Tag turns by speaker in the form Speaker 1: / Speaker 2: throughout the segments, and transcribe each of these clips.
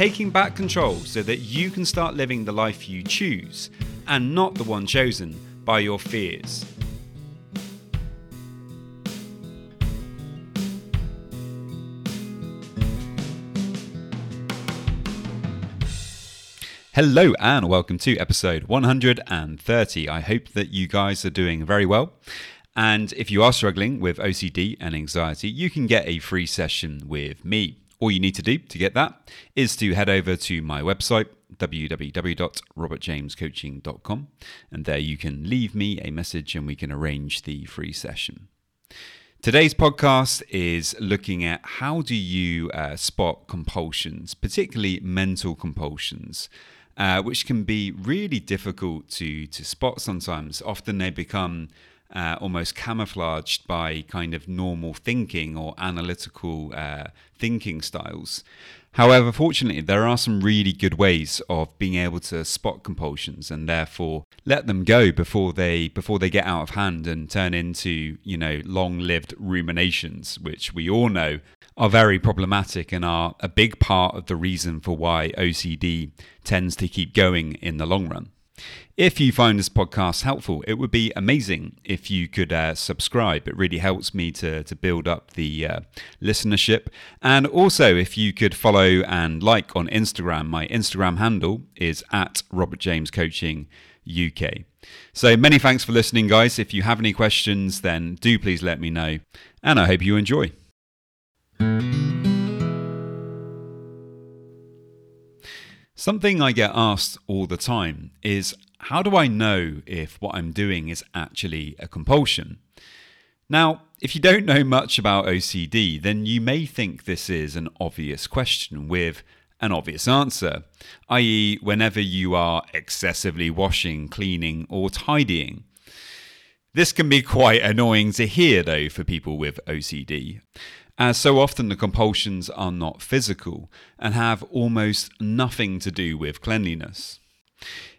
Speaker 1: taking back control so that you can start living the life you choose and not the one chosen by your fears. Hello and welcome to episode 130. I hope that you guys are doing very well. And if you are struggling with OCD and anxiety, you can get a free session with me. All you need to do to get that is to head over to my website, www.robertjamescoaching.com, and there you can leave me a message and we can arrange the free session. Today's podcast is looking at how do you uh, spot compulsions, particularly mental compulsions, uh, which can be really difficult to to spot sometimes. Often they become uh, almost camouflaged by kind of normal thinking or analytical uh, thinking styles. However, fortunately, there are some really good ways of being able to spot compulsions and therefore let them go before they before they get out of hand and turn into you know long-lived ruminations, which we all know are very problematic and are a big part of the reason for why OCD tends to keep going in the long run. If you find this podcast helpful, it would be amazing if you could uh, subscribe. It really helps me to, to build up the uh, listenership. And also, if you could follow and like on Instagram, my Instagram handle is at Robert James Coaching UK. So many thanks for listening, guys. If you have any questions, then do please let me know. And I hope you enjoy. Something I get asked all the time is how do I know if what I'm doing is actually a compulsion? Now, if you don't know much about OCD, then you may think this is an obvious question with an obvious answer, i.e., whenever you are excessively washing, cleaning, or tidying. This can be quite annoying to hear, though, for people with OCD as so often the compulsions are not physical and have almost nothing to do with cleanliness.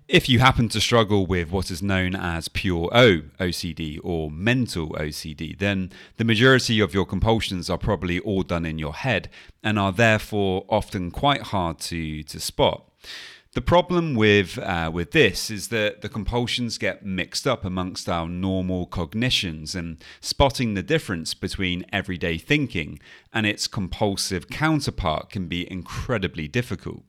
Speaker 1: If you happen to struggle with what is known as pure O OCD or mental OCD, then the majority of your compulsions are probably all done in your head and are therefore often quite hard to, to spot. The problem with uh, with this is that the compulsions get mixed up amongst our normal cognitions, and spotting the difference between everyday thinking and its compulsive counterpart can be incredibly difficult.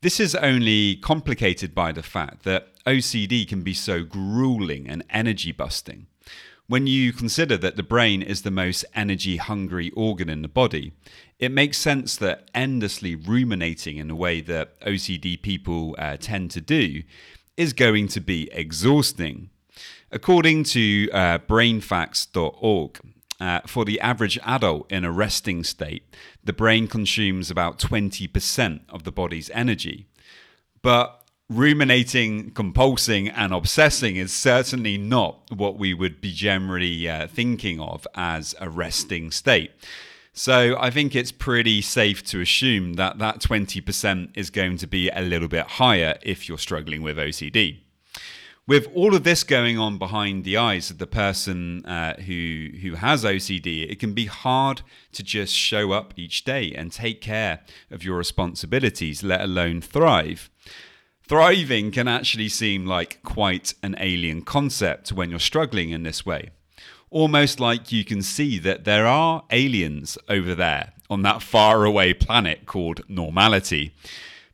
Speaker 1: This is only complicated by the fact that OCD can be so grueling and energy busting. When you consider that the brain is the most energy hungry organ in the body, it makes sense that endlessly ruminating in a way that OCD people uh, tend to do is going to be exhausting. According to uh, brainfacts.org, uh, for the average adult in a resting state, the brain consumes about 20% of the body's energy. But ruminating, compulsing, and obsessing is certainly not what we would be generally uh, thinking of as a resting state. So I think it's pretty safe to assume that that 20% is going to be a little bit higher if you're struggling with OCD. With all of this going on behind the eyes of the person uh, who who has OCD, it can be hard to just show up each day and take care of your responsibilities, let alone thrive. Thriving can actually seem like quite an alien concept when you're struggling in this way. Almost like you can see that there are aliens over there on that faraway planet called normality,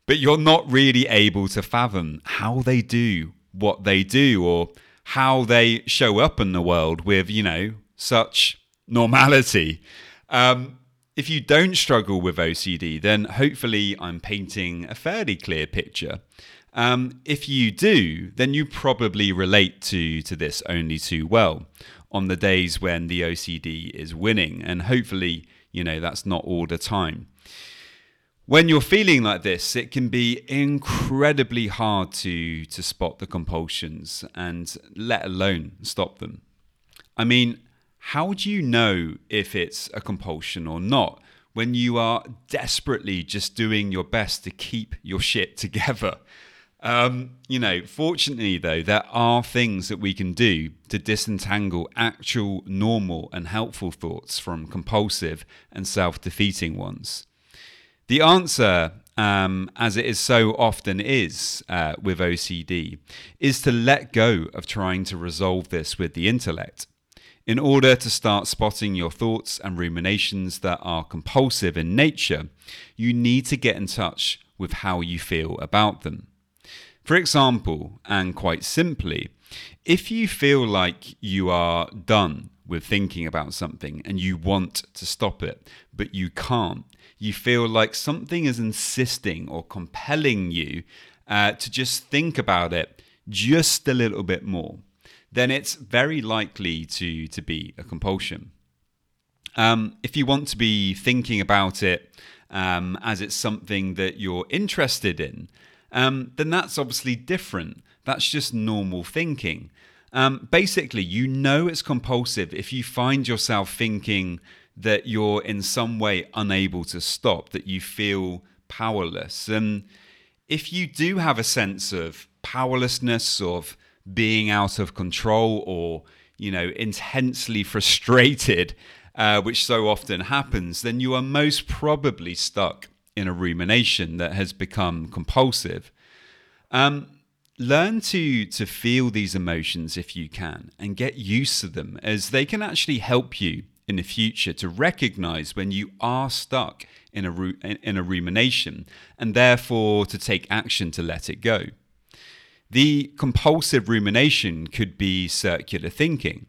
Speaker 1: but you're not really able to fathom how they do what they do or how they show up in the world with, you know, such normality. Um, if you don't struggle with OCD, then hopefully I'm painting a fairly clear picture. Um, if you do, then you probably relate to, to this only too well on the days when the OCD is winning. And hopefully, you know, that's not all the time. When you're feeling like this, it can be incredibly hard to, to spot the compulsions and let alone stop them. I mean, how do you know if it's a compulsion or not when you are desperately just doing your best to keep your shit together? Um, you know, fortunately, though, there are things that we can do to disentangle actual, normal, and helpful thoughts from compulsive and self defeating ones. The answer, um, as it is so often is uh, with OCD, is to let go of trying to resolve this with the intellect. In order to start spotting your thoughts and ruminations that are compulsive in nature, you need to get in touch with how you feel about them. For example, and quite simply, if you feel like you are done with thinking about something and you want to stop it, but you can't, you feel like something is insisting or compelling you uh, to just think about it just a little bit more, then it's very likely to, to be a compulsion. Um, if you want to be thinking about it um, as it's something that you're interested in, um, then that's obviously different. That's just normal thinking. Um, basically, you know it's compulsive if you find yourself thinking that you're in some way unable to stop, that you feel powerless. And if you do have a sense of powerlessness, of being out of control, or you know, intensely frustrated, uh, which so often happens, then you are most probably stuck in a rumination that has become compulsive. Um, learn to to feel these emotions if you can and get used to them as they can actually help you in the future to recognize when you are stuck in a in a rumination and therefore to take action to let it go the compulsive rumination could be circular thinking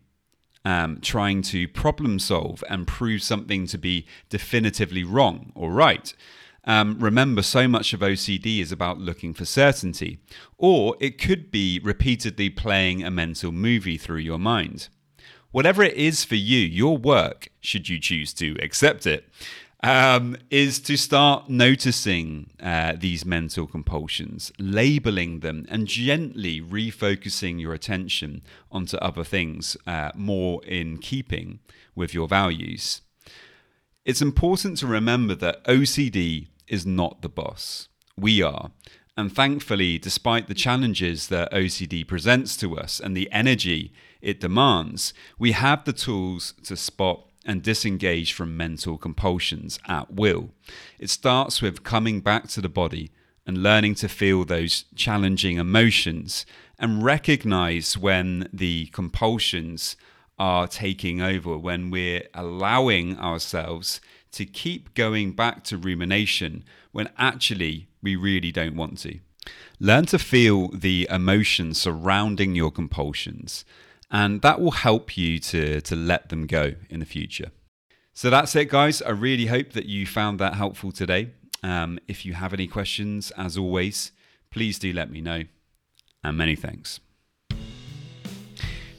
Speaker 1: um, trying to problem solve and prove something to be definitively wrong or right um, remember, so much of OCD is about looking for certainty, or it could be repeatedly playing a mental movie through your mind. Whatever it is for you, your work, should you choose to accept it, um, is to start noticing uh, these mental compulsions, labeling them, and gently refocusing your attention onto other things uh, more in keeping with your values. It's important to remember that OCD is not the boss. We are. And thankfully, despite the challenges that OCD presents to us and the energy it demands, we have the tools to spot and disengage from mental compulsions at will. It starts with coming back to the body and learning to feel those challenging emotions and recognize when the compulsions are taking over, when we're allowing ourselves to keep going back to rumination when actually we really don't want to. Learn to feel the emotions surrounding your compulsions, and that will help you to, to let them go in the future. So that's it, guys. I really hope that you found that helpful today. Um, if you have any questions, as always, please do let me know. And many thanks.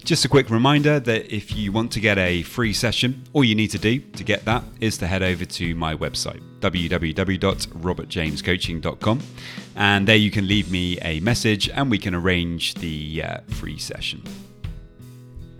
Speaker 1: Just a quick reminder that if you want to get a free session, all you need to do to get that is to head over to my website, www.robertjamescoaching.com. And there you can leave me a message and we can arrange the uh, free session.